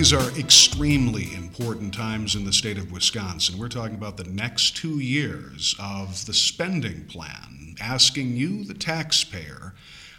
These are extremely important times in the state of Wisconsin. We're talking about the next two years of the spending plan, asking you, the taxpayer,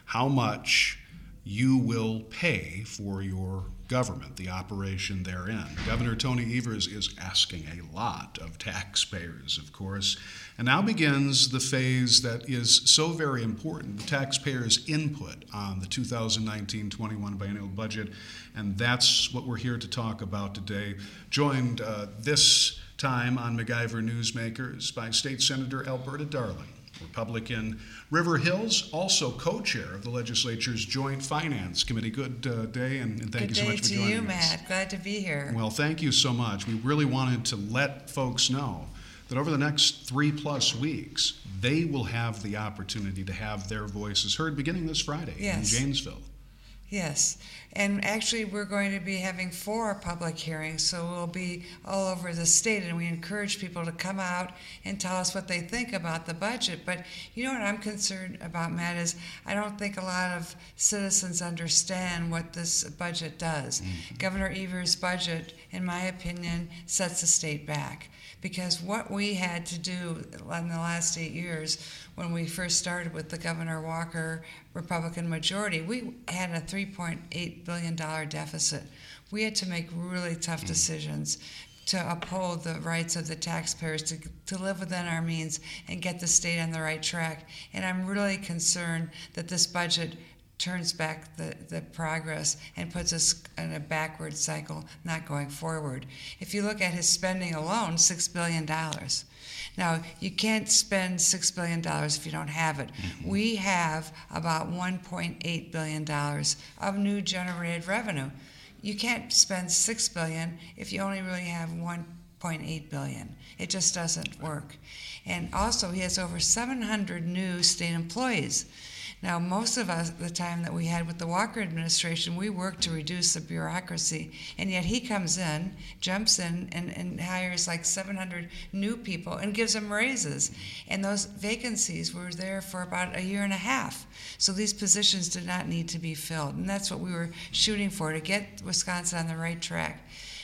how much you will pay for your government, the operation therein. Governor Tony Evers is asking a lot of taxpayers, of course. And now begins the phase that is so very important the taxpayers' input on the 2019 21 biennial budget. And that's what we're here to talk about today. Joined uh, this time on MacIver Newsmakers by State Senator Alberta Darling. Republican. River Hills, also co-chair of the legislature's Joint Finance Committee. Good uh, day, and, and thank Good you so much day for to joining you, us. Matt. Glad to be here. Well, thank you so much. We really wanted to let folks know that over the next three plus weeks, they will have the opportunity to have their voices heard beginning this Friday Yes. in Janesville. Yes, and actually, we're going to be having four public hearings, so we'll be all over the state, and we encourage people to come out and tell us what they think about the budget. But you know what I'm concerned about, Matt, is I don't think a lot of citizens understand what this budget does. Mm-hmm. Governor Evers' budget, in my opinion, sets the state back. Because what we had to do in the last eight years, when we first started with the Governor Walker Republican majority, we had a $3.8 billion deficit. We had to make really tough mm. decisions to uphold the rights of the taxpayers to, to live within our means and get the state on the right track. And I'm really concerned that this budget turns back the, the progress and puts us in a backward cycle, not going forward. If you look at his spending alone, $6 billion. Now, you can't spend $6 billion if you don't have it. Mm-hmm. We have about $1.8 billion of new generated revenue. You can't spend 6 billion if you only really have 1.8 billion. It just doesn't work. And also, he has over 700 new state employees. Now, most of us, the time that we had with the Walker administration, we worked to reduce the bureaucracy, and yet he comes in, jumps in, and, and hires like 700 new people and gives them raises. And those vacancies were there for about a year and a half. So these positions did not need to be filled, and that's what we were shooting for to get Wisconsin on the right track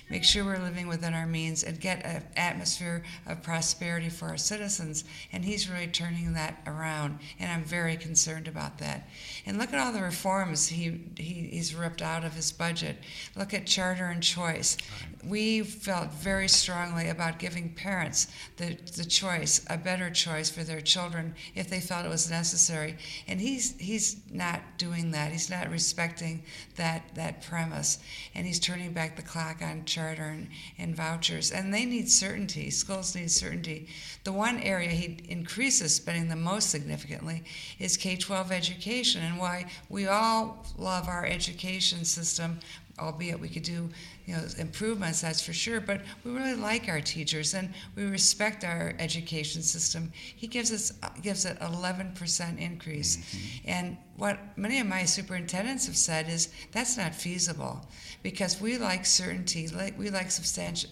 make sure we're living within our means, and get an atmosphere of prosperity for our citizens. And he's really turning that around, and I'm very concerned about that. And look at all the reforms he, he he's ripped out of his budget. Look at charter and choice. We felt very strongly about giving parents the, the choice, a better choice for their children if they felt it was necessary. And he's he's not doing that. He's not respecting that that premise, and he's turning back the clock on charter and, and vouchers. And they need certainty. Schools need certainty. The one area he increases spending the most significantly is K-12 education, and why we all love our education system albeit we could do you know improvements that's for sure but we really like our teachers and we respect our education system. He gives us gives it 11% increase. Mm-hmm. And what many of my superintendents have said is that's not feasible because we like certainty like we like substantial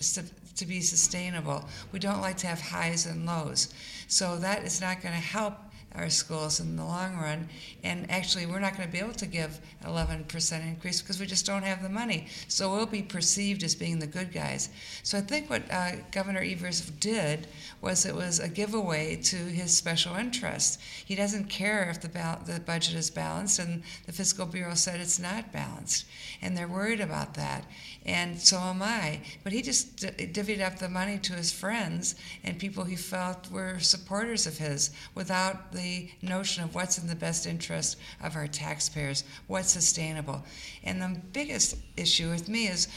to be sustainable. We don't like to have highs and lows. So that is not going to help our schools in the long run. And actually, we're not going to be able to give 11% increase because we just don't have the money. So we'll be perceived as being the good guys. So I think what uh, Governor Evers did was it was a giveaway to his special interests. He doesn't care if the, bal- the budget is balanced, and the Fiscal Bureau said it's not balanced. And they're worried about that. And so am I. But he just d- divvied up the money to his friends and people he felt were supporters of his without the notion of what's in the best interest of our taxpayers, what's sustainable. And the biggest issue with me is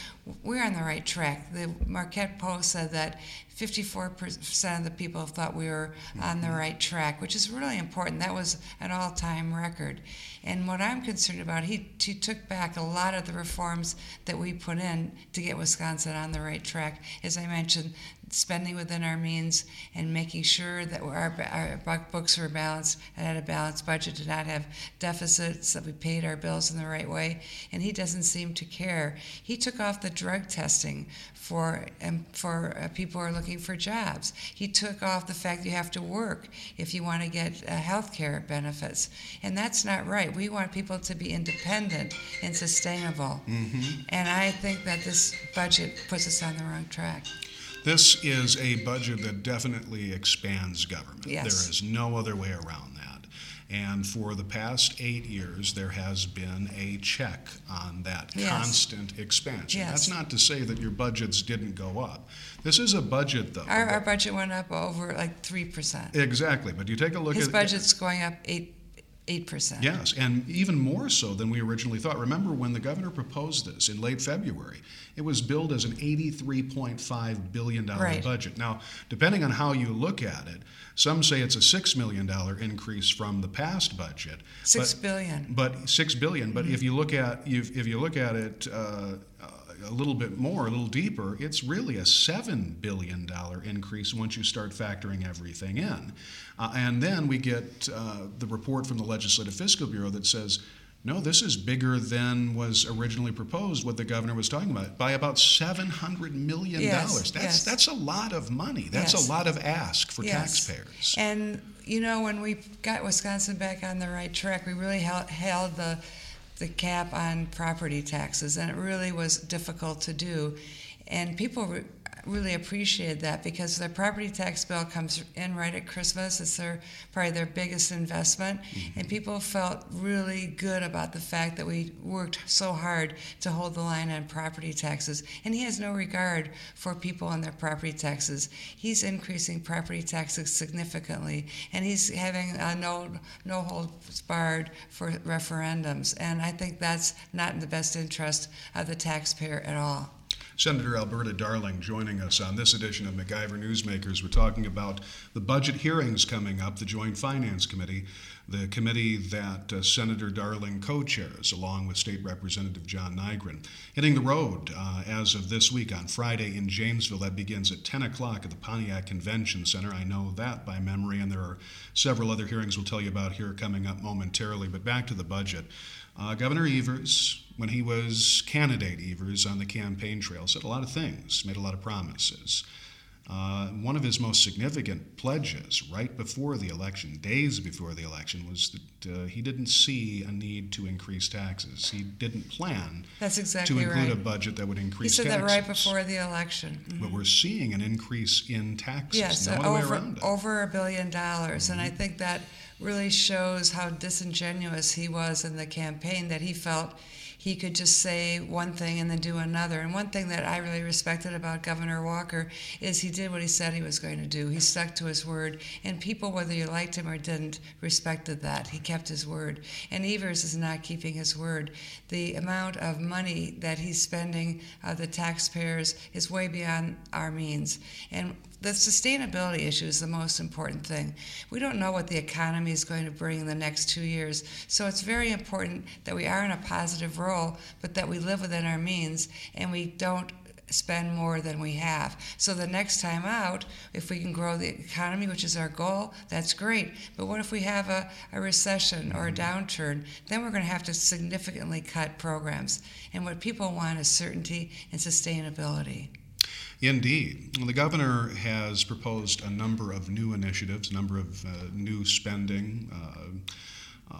we're on the right track. The Marquette poll said that 54% of the people thought we were on the mm-hmm. right track, which is really important. That was an all time record. And what I'm concerned about, he, he took back a lot of the reforms that we put in to get Wisconsin on the right track. As I mentioned, spending within our means and making sure that our, our books were balanced and had a balanced budget, did not have deficits, that we paid our bills in the right way. And he doesn't seem to care. He took off the drug testing for um, for uh, people who are looking for jobs. He took off the fact you have to work if you want to get uh, health care benefits, and that's not right. We want people to be independent and sustainable, mm-hmm. and I think that this budget puts us on the wrong track. This is a budget that definitely expands government. Yes. There is no other way around that. And for the past eight years, there has been a check on that yes. constant expansion. Yes. That's not to say that your budgets didn't go up. This is a budget, though. Our, our budget went up over like 3%. Exactly. But you take a look His at. His budget's going up 8 8%. Yes, and even more so than we originally thought. Remember when the governor proposed this in late February, it was billed as an $83.5 billion right. budget. Now, depending on how you look at it, some say it's a $6 million increase from the past budget. Six but, billion. But six billion. But mm-hmm. if you look at if you look at it uh, a little bit more, a little deeper, it's really a $7 billion increase once you start factoring everything in. Uh, and then we get uh, the report from the Legislative Fiscal Bureau that says, no, this is bigger than was originally proposed, what the governor was talking about, by about $700 million. Yes, that's, yes. that's a lot of money. That's yes. a lot of ask for yes. taxpayers. And, you know, when we got Wisconsin back on the right track, we really held, held the the cap on property taxes, and it really was difficult to do. And people really appreciated that because their property tax bill comes in right at Christmas. It's their probably their biggest investment, mm-hmm. and people felt really good about the fact that we worked so hard to hold the line on property taxes. And he has no regard for people and their property taxes. He's increasing property taxes significantly, and he's having a no no holds barred for referendums. And I think that's not in the best interest of the taxpayer at all. Senator Alberta Darling joining us on this edition of MacIver Newsmakers. We're talking about the budget hearings coming up, the Joint Finance Committee, the committee that uh, Senator Darling co chairs, along with State Representative John Nygren. Hitting the road uh, as of this week on Friday in Janesville. That begins at 10 o'clock at the Pontiac Convention Center. I know that by memory, and there are several other hearings we'll tell you about here coming up momentarily. But back to the budget. Uh, Governor Evers, when he was candidate Evers on the campaign trail, said a lot of things, made a lot of promises. Uh, one of his most significant pledges right before the election, days before the election, was that uh, he didn't see a need to increase taxes. He didn't plan That's exactly to include right. a budget that would increase taxes. He said taxes. that right before the election. Mm-hmm. But we're seeing an increase in taxes. Yes, no over, over a billion dollars. Mm-hmm. And I think that really shows how disingenuous he was in the campaign that he felt he could just say one thing and then do another. And one thing that I really respected about Governor Walker is he did what he said he was going to do. He stuck to his word, and people, whether you liked him or didn't, respected that. He kept his word. And Evers is not keeping his word. The amount of money that he's spending, uh, the taxpayers, is way beyond our means. And the sustainability issue is the most important thing. We don't know what the economy is going to bring in the next two years, so it's very important that we are in a positive role, but that we live within our means and we don't spend more than we have. So the next time out, if we can grow the economy, which is our goal, that's great. But what if we have a, a recession or a downturn? Then we're going to have to significantly cut programs. And what people want is certainty and sustainability. Indeed. The governor has proposed a number of new initiatives, a number of uh, new spending. Uh,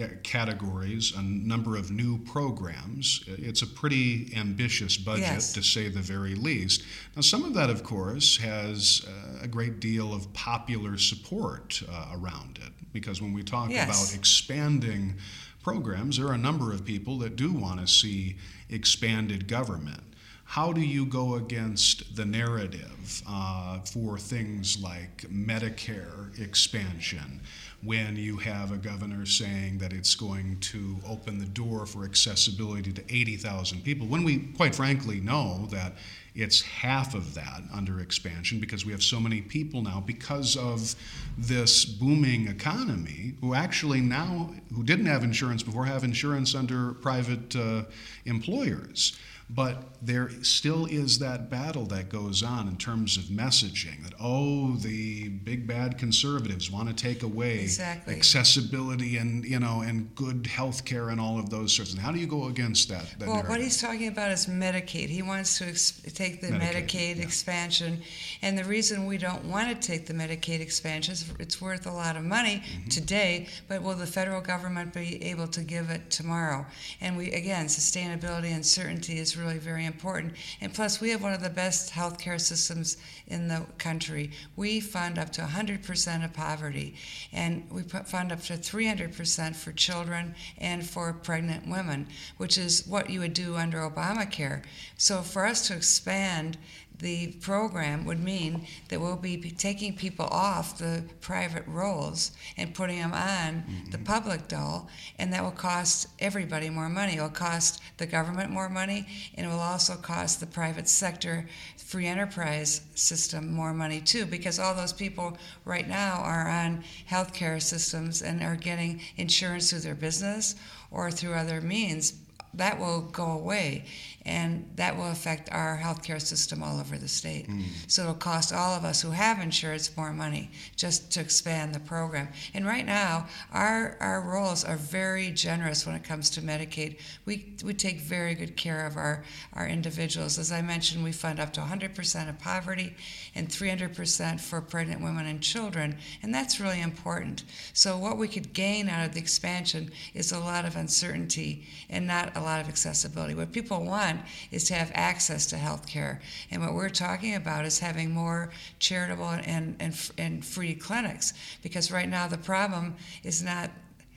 uh, categories, a number of new programs. It's a pretty ambitious budget, yes. to say the very least. Now, some of that, of course, has uh, a great deal of popular support uh, around it, because when we talk yes. about expanding programs, there are a number of people that do want to see expanded government how do you go against the narrative uh, for things like Medicare expansion when you have a governor saying that it's going to open the door for accessibility to 80,000 people, when we quite frankly know that it's half of that under expansion because we have so many people now because of this booming economy who actually now who didn't have insurance before have insurance under private uh, employers But there still is that battle that goes on in terms of messaging that, oh, the big bad conservatives want to take away exactly. accessibility and, you know, and good health care and all of those sorts of things. How do you go against that? that well, narrative? what he's talking about is Medicaid. He wants to ex- take the Medicaid, Medicaid, yeah. expansion. And the reason we don't want to take the Medicaid expansion is it's worth a lot of money Mm-hmm. today, but will the federal government be able to give it tomorrow? And we, again, sustainability and certainty is really very important. And plus, we have one of the best healthcare systems in the country. We fund up to 100% of poverty, and we fund up to 300% for children and for pregnant women, which is what you would do under Obamacare. So for us to expand the program would mean that we'll be taking people off the private rolls and putting them on the mm-hmm. public dole, and that will cost everybody more money. It will cost the government more money, and it will also cost the private sector free enterprise system more money too, because all those people right now are on healthcare systems and are getting insurance through their business or through other means. That will go away, and that will affect our healthcare system all over the state. Mm. So it'll cost all of us who have insurance more money just to expand the program. And right now, our our rolls are very generous when it comes to Medicaid. We we take very good care of our our individuals. As I mentioned, we fund up to 100% of poverty and 300% for pregnant women and children, and that's really important. So what we could gain out of the expansion is a lot of uncertainty and not a lot of accessibility. What people want is to have access to health care, and what we're talking about is having more charitable and, and, and free clinics, because right now the problem is not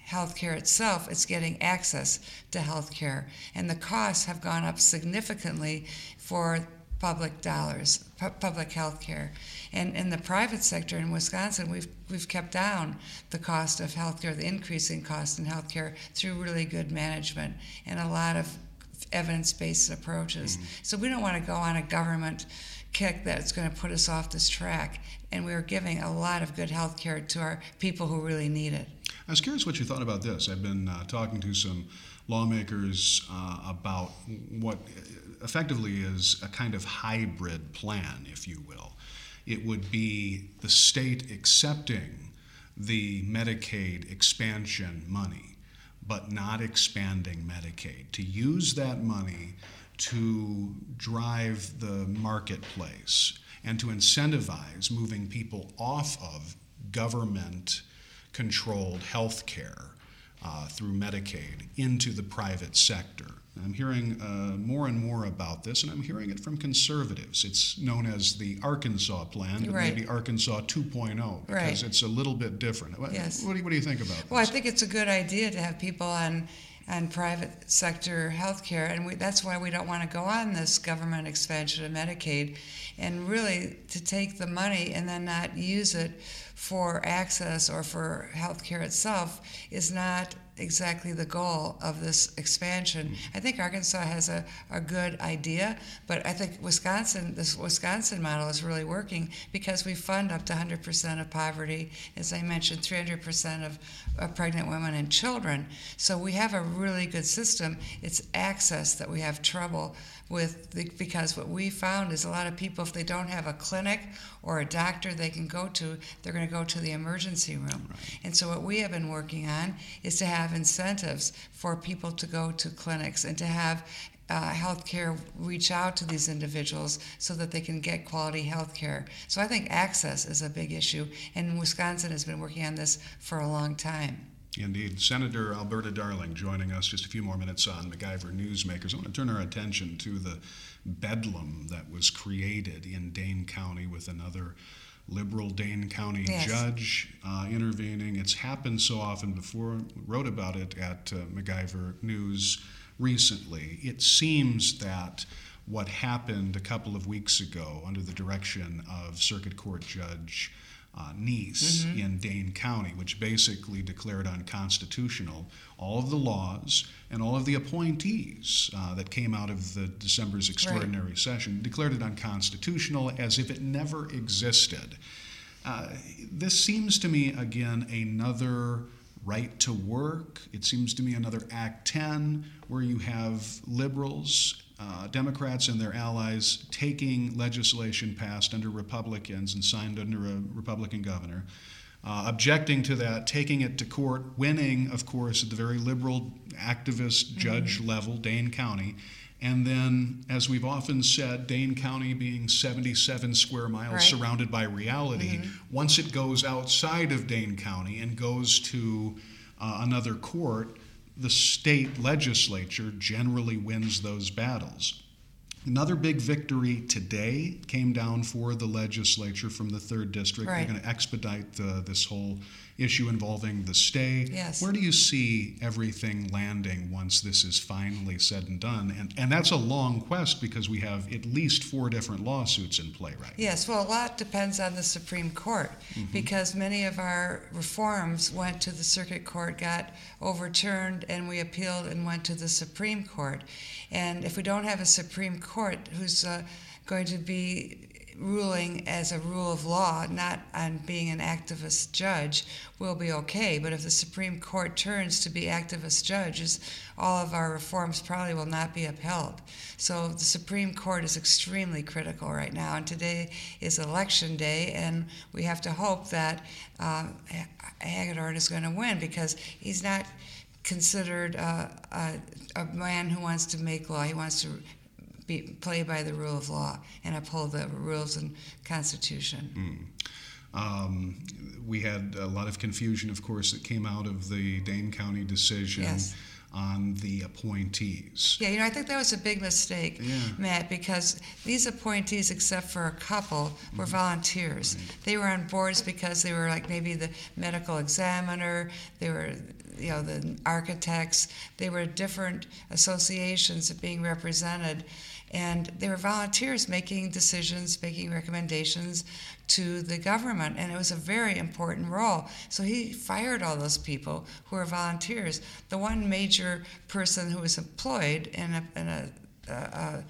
healthcare itself, it's getting access to healthcare. And the costs have gone up significantly for public dollars, pu- public health care. And in the private sector in Wisconsin, we've, we've kept down the cost of healthcare, the increasing cost in healthcare through really good management and a lot of evidence based approaches. So we don't want to go on a government kick that's going to put us off this track. And we're giving a lot of good health care to our people who really need it. I was curious what you thought about this. I've been uh, talking to some lawmakers uh, about what effectively is a kind of hybrid plan, if you will. It would be the state accepting the Medicaid expansion money, but not expanding Medicaid, to use that money to drive the marketplace and to incentivize moving people off of government controlled health care uh, through Medicaid into the private sector. I'm hearing uh, more and more about this, and I'm hearing it from conservatives. It's known as the Arkansas plan, but Right. maybe Arkansas 2.0, because Right. it's a little bit different. What, Yes. what, do you, what do you think about Well, I think it's a good idea to have people on on private sector health care, and we, that's why we don't want to go on this government expansion of Medicaid, and really to take the money and then not use it for access or for health care itself is not exactly the goal of this expansion. Mm-hmm. I think Arkansas has a, a good idea, but I think Wisconsin, this Wisconsin model is really working because we fund up to 100% of poverty, as I mentioned, 300% of, of pregnant women and children. So we have a really good system. It's access that we have trouble with the, because what we found is a lot of people, if they don't have a clinic or a doctor they can go to, they're going to go to the emergency room. And so what we have been working on is to have incentives for people to go to clinics and to have uh, healthcare reach out to these individuals so that they can get quality health care. So I think access is a big issue, and Wisconsin has been working on this for a long time. Indeed. Senator Alberta Darling joining us just a few more minutes on MacIver Newsmakers. I want to turn our attention to the bedlam that was created in Dane County with another liberal Dane County Yes. judge uh, intervening. It's happened so often before. Wrote about it at uh, MacIver News recently. It seems that what happened a couple of weeks ago under the direction of Circuit Court Judge uh, Niess in Dane County, which basically declared unconstitutional all of the laws and all of the appointees uh, that came out of the December's extraordinary session, declared it unconstitutional as if it never existed. Uh, this seems to me, again, another right to work. It seems to me another Act 10 where you have liberals uh, Democrats and their allies taking legislation passed under Republicans and signed under a Republican governor, uh, objecting to that, taking it to court, winning, of course, at the very liberal activist judge mm-hmm. level, Dane County. And then, as we've often said, Dane County being 77 square miles right. surrounded by reality, mm-hmm. once it goes outside of Dane County and goes to uh, another court, the state legislature generally wins those battles. Another big victory today came down for the legislature from the third district. Right. They're going to expedite the, this whole issue involving the stay. Yes. Where do you see everything landing once this is finally said and done? And, and that's a long quest because we have at least four different lawsuits in play right Yes, well, a lot depends on the Supreme Court mm-hmm. because many of our reforms went to the circuit court, got overturned, and we appealed and went to the Supreme Court. And if we don't have a Supreme Court who's uh, going to be ruling as a rule of law, not on being an activist judge, will be okay. But if the Supreme Court turns to be activist judges, all of our reforms probably will not be upheld. So the Supreme Court is extremely critical right now. And today is election day, and we have to hope that uh, Hagedorn is going to win because he's not considered uh, a, a, man who wants to make law. He wants to be, play by the rule of law and uphold the rules and Constitution. Mm. Um, we had a lot of confusion, of course, that came out of the Dane County decision. Yes on the appointees. Yeah, you know, I think that was a big mistake, yeah. Matt, because these appointees, except for a couple, were mm-hmm. volunteers. Right. They were on boards because they were like maybe the medical examiner, they were you know the architects they were different associations of being represented and they were volunteers making decisions making recommendations to the government. And it was a very important role. So he fired all those people who were volunteers. The one major person who was employed in a, in a, a,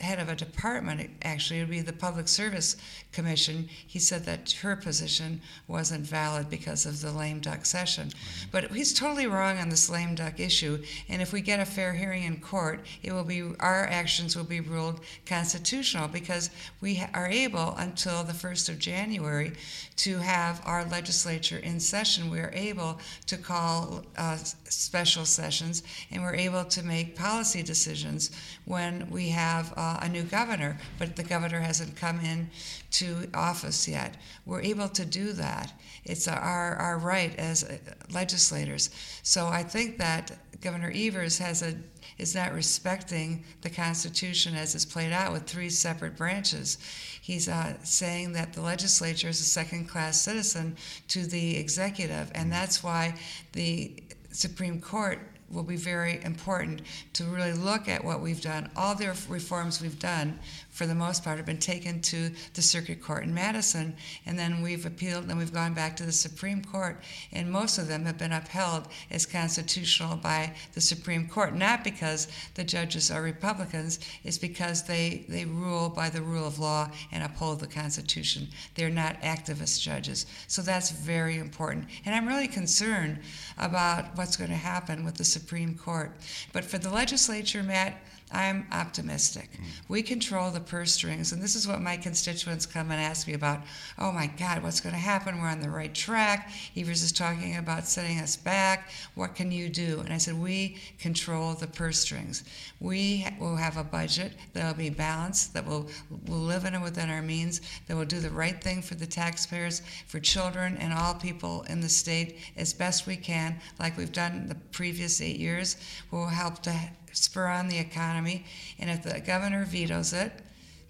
head of a department, actually, it would be the Public Service Commission. He said that her position wasn't valid because of the lame duck session. But he's totally wrong on this lame duck issue. And if we get a fair hearing in court, it will be our actions will be ruled constitutional because we are able until the 1st of January to have our legislature in session. We are able to call uh, special sessions and we're able to make policy decisions when we have. Uh, a new governor, but the governor hasn't come in to office yet. We're able to do that. It's our, our right as legislators. So I think that Governor Evers has a is not respecting the Constitution as it's played out with three separate branches. He's uh, saying that the legislature is a second class citizen to the executive, and that's why the Supreme Court will be very important to really look at what we've done. All the reforms we've done for the most part, have been taken to the Circuit Court in Madison, and then we've appealed and we've gone back to the Supreme Court, and most of them have been upheld as constitutional by the Supreme Court, not because the judges are Republicans, it's because they, they rule by the rule of law and uphold the Constitution. They're not activist judges. So that's very important. And I'm really concerned about what's going to happen with the Supreme Court. But for the legislature, Matt, I'm optimistic. Mm. We control the purse strings, and this is what my constituents come and ask me about. Oh my God, what's going to happen? We're on the right track. Evers is talking about setting us back. What can you do? And I said, We control the purse strings. We will have a budget that will be balanced, that will, will live in and within our means, that will do the right thing for the taxpayers, for children, and all people in the state as best we can, like we've done the previous eight years. We'll help to spur on the economy. And if the governor vetoes it,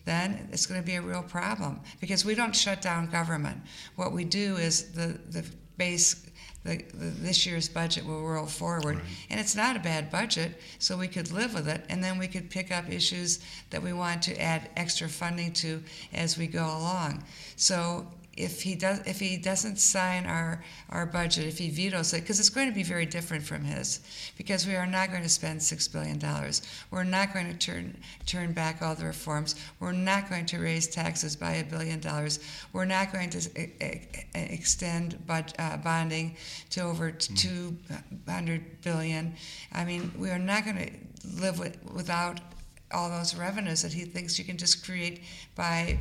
then it's going to be a real problem because we don't shut down government. What we do is the, the base the, the, this year's budget will roll forward. Right. And it's not a bad budget, so we could live with it, and then we could pick up issues that we want to add extra funding to as we go along. So if he does if he doesn't sign our our budget if he vetoes it because it's going to be very different from his because we are not going to spend six billion dollars. We're not going to turn turn back all the reforms. We're not going to raise taxes by a billion dollars. We're not going to extend bud, uh, bonding to over mm. 200 billion. I mean we are not going to live with, without all those revenues that he thinks you can just create by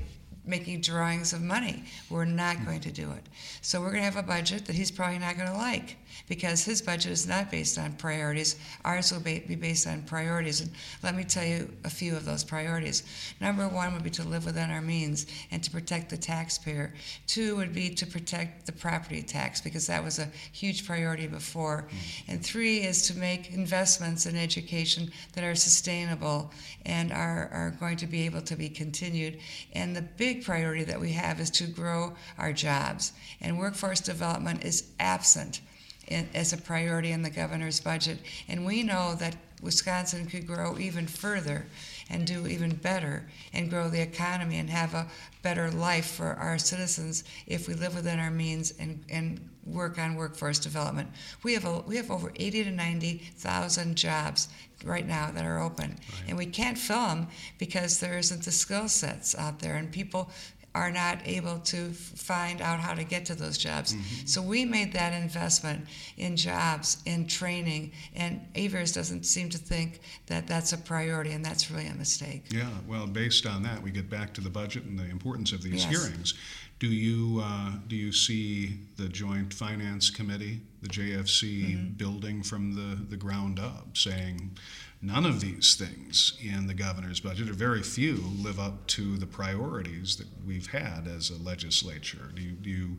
making drawings of money. We're not going to do it. So we're going to have a budget that he's probably not going to like because his budget is not based on priorities. Ours will be based on priorities. And let me tell you a few of those priorities. Number one would be to live within our means and to protect the taxpayer. Two would be to protect the property tax because that was a huge priority before. Mm-hmm. And three is to make investments in education that are sustainable and are, are going to be able to be continued. And the big priority that we have is to grow our jobs. And workforce development is absent in, as a priority in the governor's budget. And we know that Wisconsin could grow even further and do even better and grow the economy and have a better life for our citizens if we live within our means and, and work on workforce development. We have a, we have over 80 to 90,000 jobs right now that are open, right. and we can't fill them because there isn't the skill sets out there, and people are not able to find out how to get to those jobs. Mm-hmm. So we made that investment in jobs, in training, and Evers doesn't seem to think that that's a priority, and that's really a mistake. Yeah, well, based on that, we get back to the budget and the importance of these yes. hearings. Do you uh, do you see the Joint Finance Committee, the JFC, mm-hmm. building from the, the ground up, saying none of these things in the governor's budget, or very few, live up to the priorities that we've had as a legislature? Do you, do you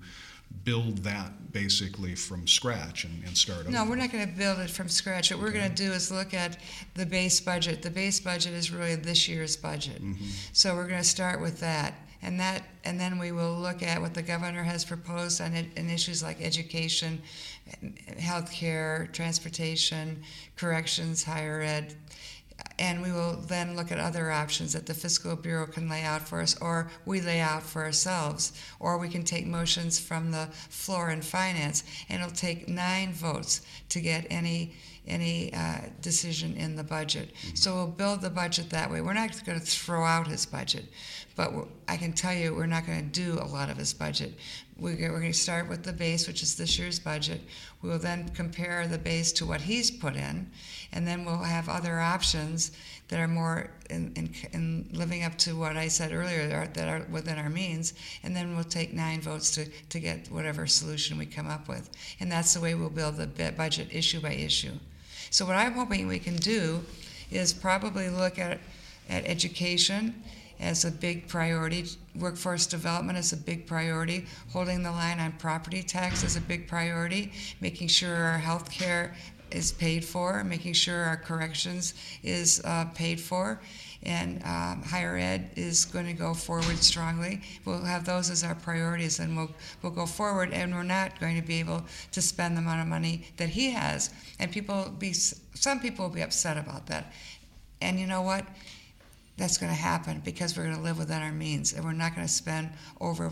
build that basically from scratch and, and start over? No, we're not going to build it from scratch. What we're going to do is look at the base budget. The base budget is really this year's budget. Mm-hmm. So we're going to start with that and that and then we will look at what the governor has proposed on, in issues like education, health care, transportation, corrections, higher ed, and we will then look at other options that the fiscal bureau can lay out for us or we lay out for ourselves or we can take motions from the floor in finance and it'll take nine votes to get any any uh, decision in the budget. Mm-hmm. So we'll build the budget that way. We're not going to throw out his budget, but I can tell you we're not going to do a lot of his budget. We're going to start with the base, which is this year's budget. We will then compare the base to what he's put in, and then we'll have other options that are more in, in, in living up to what I said earlier that are, within our means, and then we'll take nine votes to, to get whatever solution we come up with. And that's the way we'll build the budget issue by issue. So what I'm hoping we can do is probably look at, at education as a big priority. Workforce development is a big priority. Holding the line on property tax is a big priority. Making sure our health care is paid for, making sure our corrections is uh, paid for, and um, higher ed is going to go forward strongly. We'll have those as our priorities, and we'll we'll go forward. And we're not going to be able to spend the amount of money that he has, and people be some people will be upset about that. And you know what? That's going to happen because we're going to live within our means, and we're not going to spend over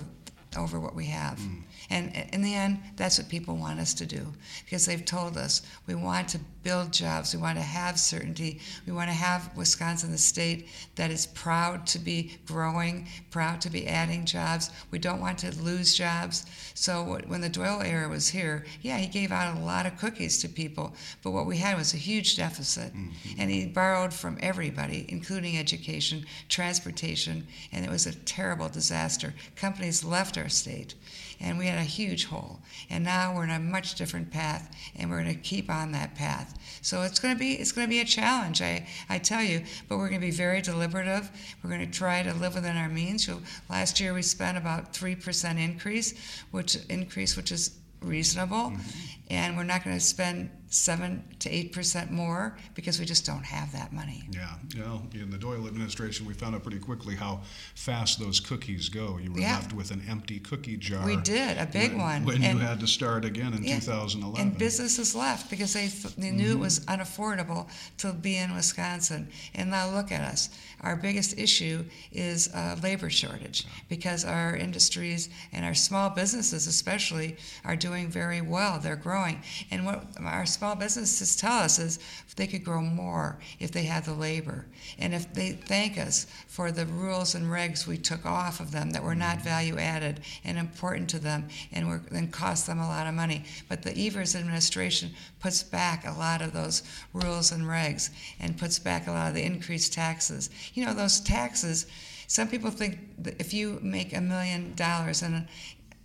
over what we have. Mm. And in the end, that's what people want us to do because they've told us we want to build jobs, we want to have certainty, we want to have Wisconsin, the state that is proud to be growing, proud to be adding jobs. We don't want to lose jobs. So when the Doyle era was here, yeah, he gave out a lot of cookies to people, but what we had was a huge deficit. Mm-hmm. And he borrowed from everybody, including education, transportation, and it was a terrible disaster. Companies left our state and we had a huge hole. And now we're in a much different path, and we're going to keep on that path. So it's going to be it's going to be a challenge, I, I tell you, but we're going to be very deliberative. We're going to try to live within our means. So last year we spent about three percent increase, which increase which is reasonable, mm-hmm. and we're not going to spend seven to eight percent more because we just don't have that money. Yeah, you know, in the Doyle administration, we found out pretty quickly how fast those cookies go. You were yeah. left with an empty cookie jar. We did a big when, one when and, you had to start again in yeah, 2011. And businesses left because they they knew mm-hmm. it was unaffordable to be in Wisconsin. And now look at us. Our biggest issue is uh, labor shortage because our industries and our small businesses especially are doing very well. They're growing, and what our small businesses tell us is they could grow more if they had the labor. And if they thank us for the rules and regs we took off of them that were not mm-hmm. value added and important to them and were then cost them a lot of money. But the Evers administration puts back a lot of those rules and regs and puts back a lot of the increased taxes. You know, those taxes some people think that if you make a million dollars and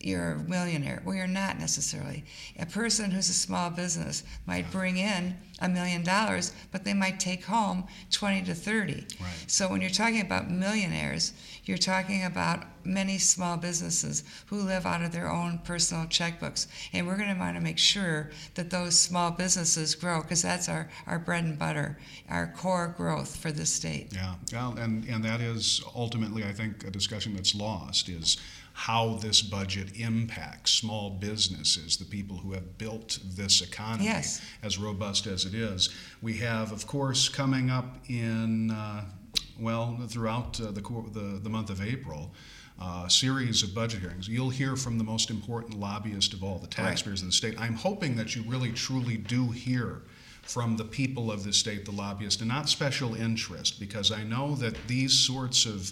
you're a millionaire. Well, you're not necessarily. A person who's a small business might bring in a million dollars, but they might take home 20 to 30. Right. So when you're talking about millionaires, you're talking about many small businesses who live out of their own personal checkbooks. And we're going to want to make sure that those small businesses grow because that's our, our bread and butter, our core growth for the state. Yeah, well, and, and that is ultimately, I think, a discussion that's lost is how this budget impacts small businesses, the people who have built this economy Yes. as robust as it is. We have, of course, coming up in, uh, well, throughout uh, the, the, the month of April, uh, series of budget hearings. You'll hear from the most important lobbyist of all, the taxpayers of the state. I'm hoping that you really truly do hear from the people of the state, the lobbyists, and not special interest, because I know that these sorts of,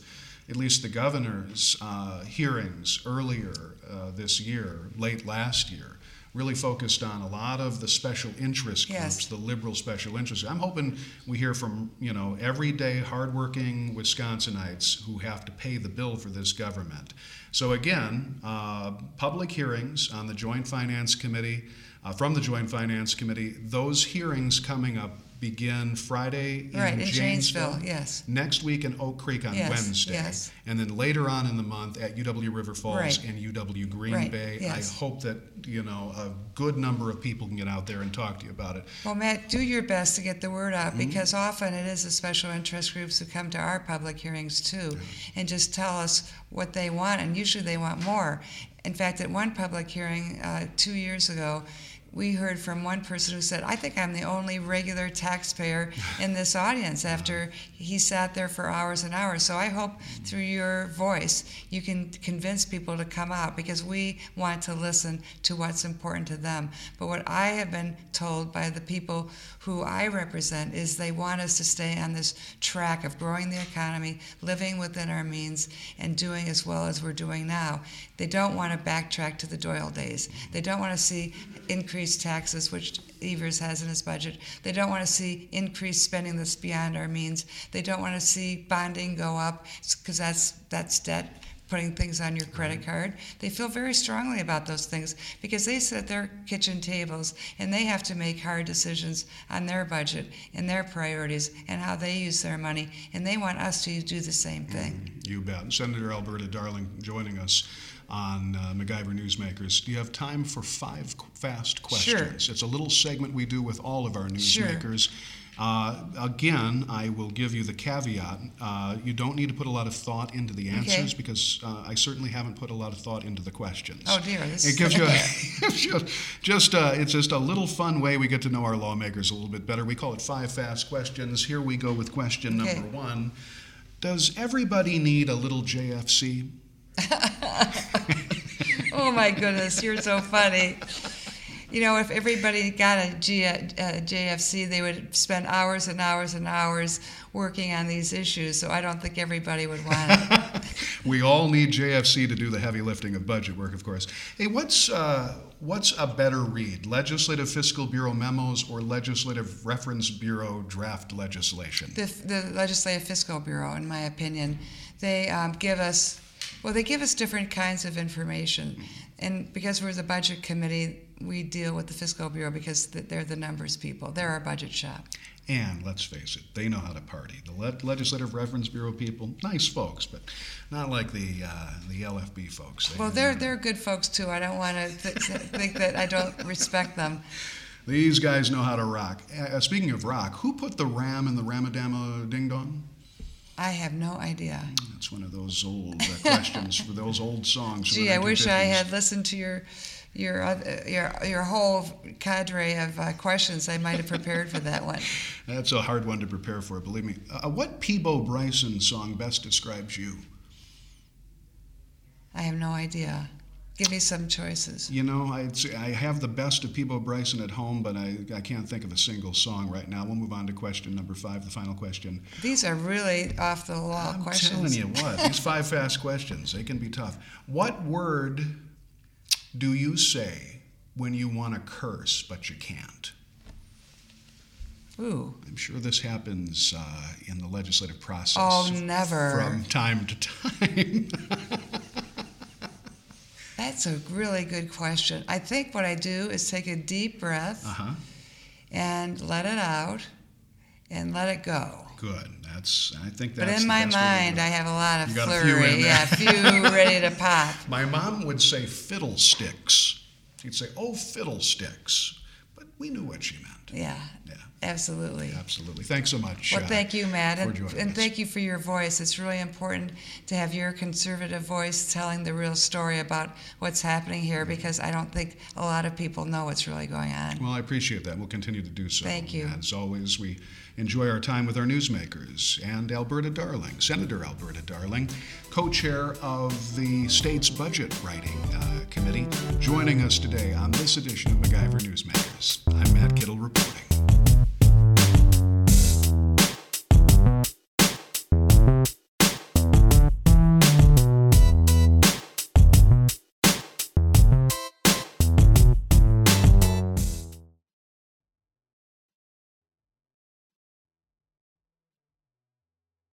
at least the governor's uh, hearings earlier uh, this year, late last year, really focused on a lot of the special interest groups, Yes. the liberal special interests. I'm hoping we hear from you know everyday hardworking Wisconsinites who have to pay the bill for this government. So again, uh, public hearings on the Joint Finance Committee, uh, from the Joint Finance Committee. Those hearings coming up begin Friday in Right, in Janesville. Janesville, yes. Next week in Oak Creek on Yes, Wednesday. yes. And then later on in the month at UW River Falls Right. and UW Green Right, Bay. yes. I hope that, you know, a good number of people can get out there and talk to you about it. Well, Matt, do your best to get the word out Mm-hmm. because often it is the special interest groups who come to our public hearings too and just tell us what they want, and usually they want more. In fact, at one public hearing uh, two years ago, we heard from one person who said, I think I'm the only regular taxpayer in this audience after he sat there for hours and hours. So I hope through your voice you can convince people to come out because we want to listen to what's important to them. But what I have been told by the people who I represent is they want us to stay on this track of growing the economy, living within our means, and doing as well as we're doing now. They don't want to backtrack to the Doyle days. They don't want to see increased taxes, which Evers has in his budget. They don't want to see increased spending that's beyond our means. They don't want to see bonding go up because that's that's debt putting things on your credit mm-hmm. card. They feel very strongly about those things because they sit at their kitchen tables and they have to make hard decisions on their budget and their priorities and how they use their money. And they want us to do the same thing. Mm-hmm. You bet. Senator Alberta Darling joining us on uh, MacIver Newsmakers. Do you have time for five fast questions? Sure. It's a little segment we do with all of our Sure. newsmakers. Uh, again, I will give you the caveat. Uh, you don't need to put a lot of thought into the answers because uh, I certainly haven't put a lot of thought into the questions. Oh dear, this It is gives you just, just uh, it's just a little fun way we get to know our lawmakers a little bit better. We call it five fast questions. Here we go with question Okay. number one. Does everybody need a little JFC? oh my goodness, you're so funny. You know, if everybody got a, G, a JFC, they would spend hours and hours and hours working on these issues. So I don't think everybody would want it. We all need JFC to do the heavy lifting of budget work, of course. Hey, what's uh, what's a better read, Legislative Fiscal Bureau memos or Legislative Reference Bureau draft legislation? the, the Legislative Fiscal Bureau, in my opinion, they um, give us, well, they give us different kinds of information. And because we're the budget committee, we deal with the Fiscal Bureau because they're the numbers people. They're our budget shop. And let's face it, they know how to party. The Le- Legislative Reference Bureau people, nice folks, but not like the uh, the LFB folks. They- Well, they're they're good folks too. I don't want to th- think that I don't respect them. These guys know how to rock. Uh, speaking of rock, who put the ram in the Rama Lama Ding Dong? I have no idea. That's one of those old uh, questions for those old songs. Gee, I wish I had listened to your your uh, your your whole cadre of uh, questions. I might have prepared for that one. That's a hard one to prepare for, believe me. Uh, what Peabo Bryson song best describes you? I have no idea. Give me some choices. You know, I'd say I have the best of Peabo Bryson at home, but I, I can't think of a single song right now. We'll move on to question number five, the final question. These are really off the wall I'm questions. telling you what, these five fast questions, they can be tough. What word do you say when you want to curse but you can't? Ooh. I'm sure this happens uh, in the legislative process. Oh, never. From time to time. That's a really good question. I think what I do is take a deep breath uh-huh. and let it out and let it go. Good. That's. I think that's. But in my best way to mind. I have a lot of got a few in there. Yeah, a few ready to pop. My mom would say fiddlesticks. She'd say, "Oh, fiddlesticks," but we knew what she meant. Yeah, Yeah, absolutely. absolutely. Thanks so much. Well, uh, thank you, Matt, and, and thank you for your voice. It's really important to have your conservative voice telling the real story about what's happening here because I don't think a lot of people know what's really going on. Well, I appreciate that. We'll continue to do so. Thank you. As always, we enjoy our time with our newsmakers and Alberta Darling, Senator Alberta Darling, co-chair of the state's budget writing uh, committee, joining us today on this edition of MacIver Newsmakers. I'm Matt Kittle reporting.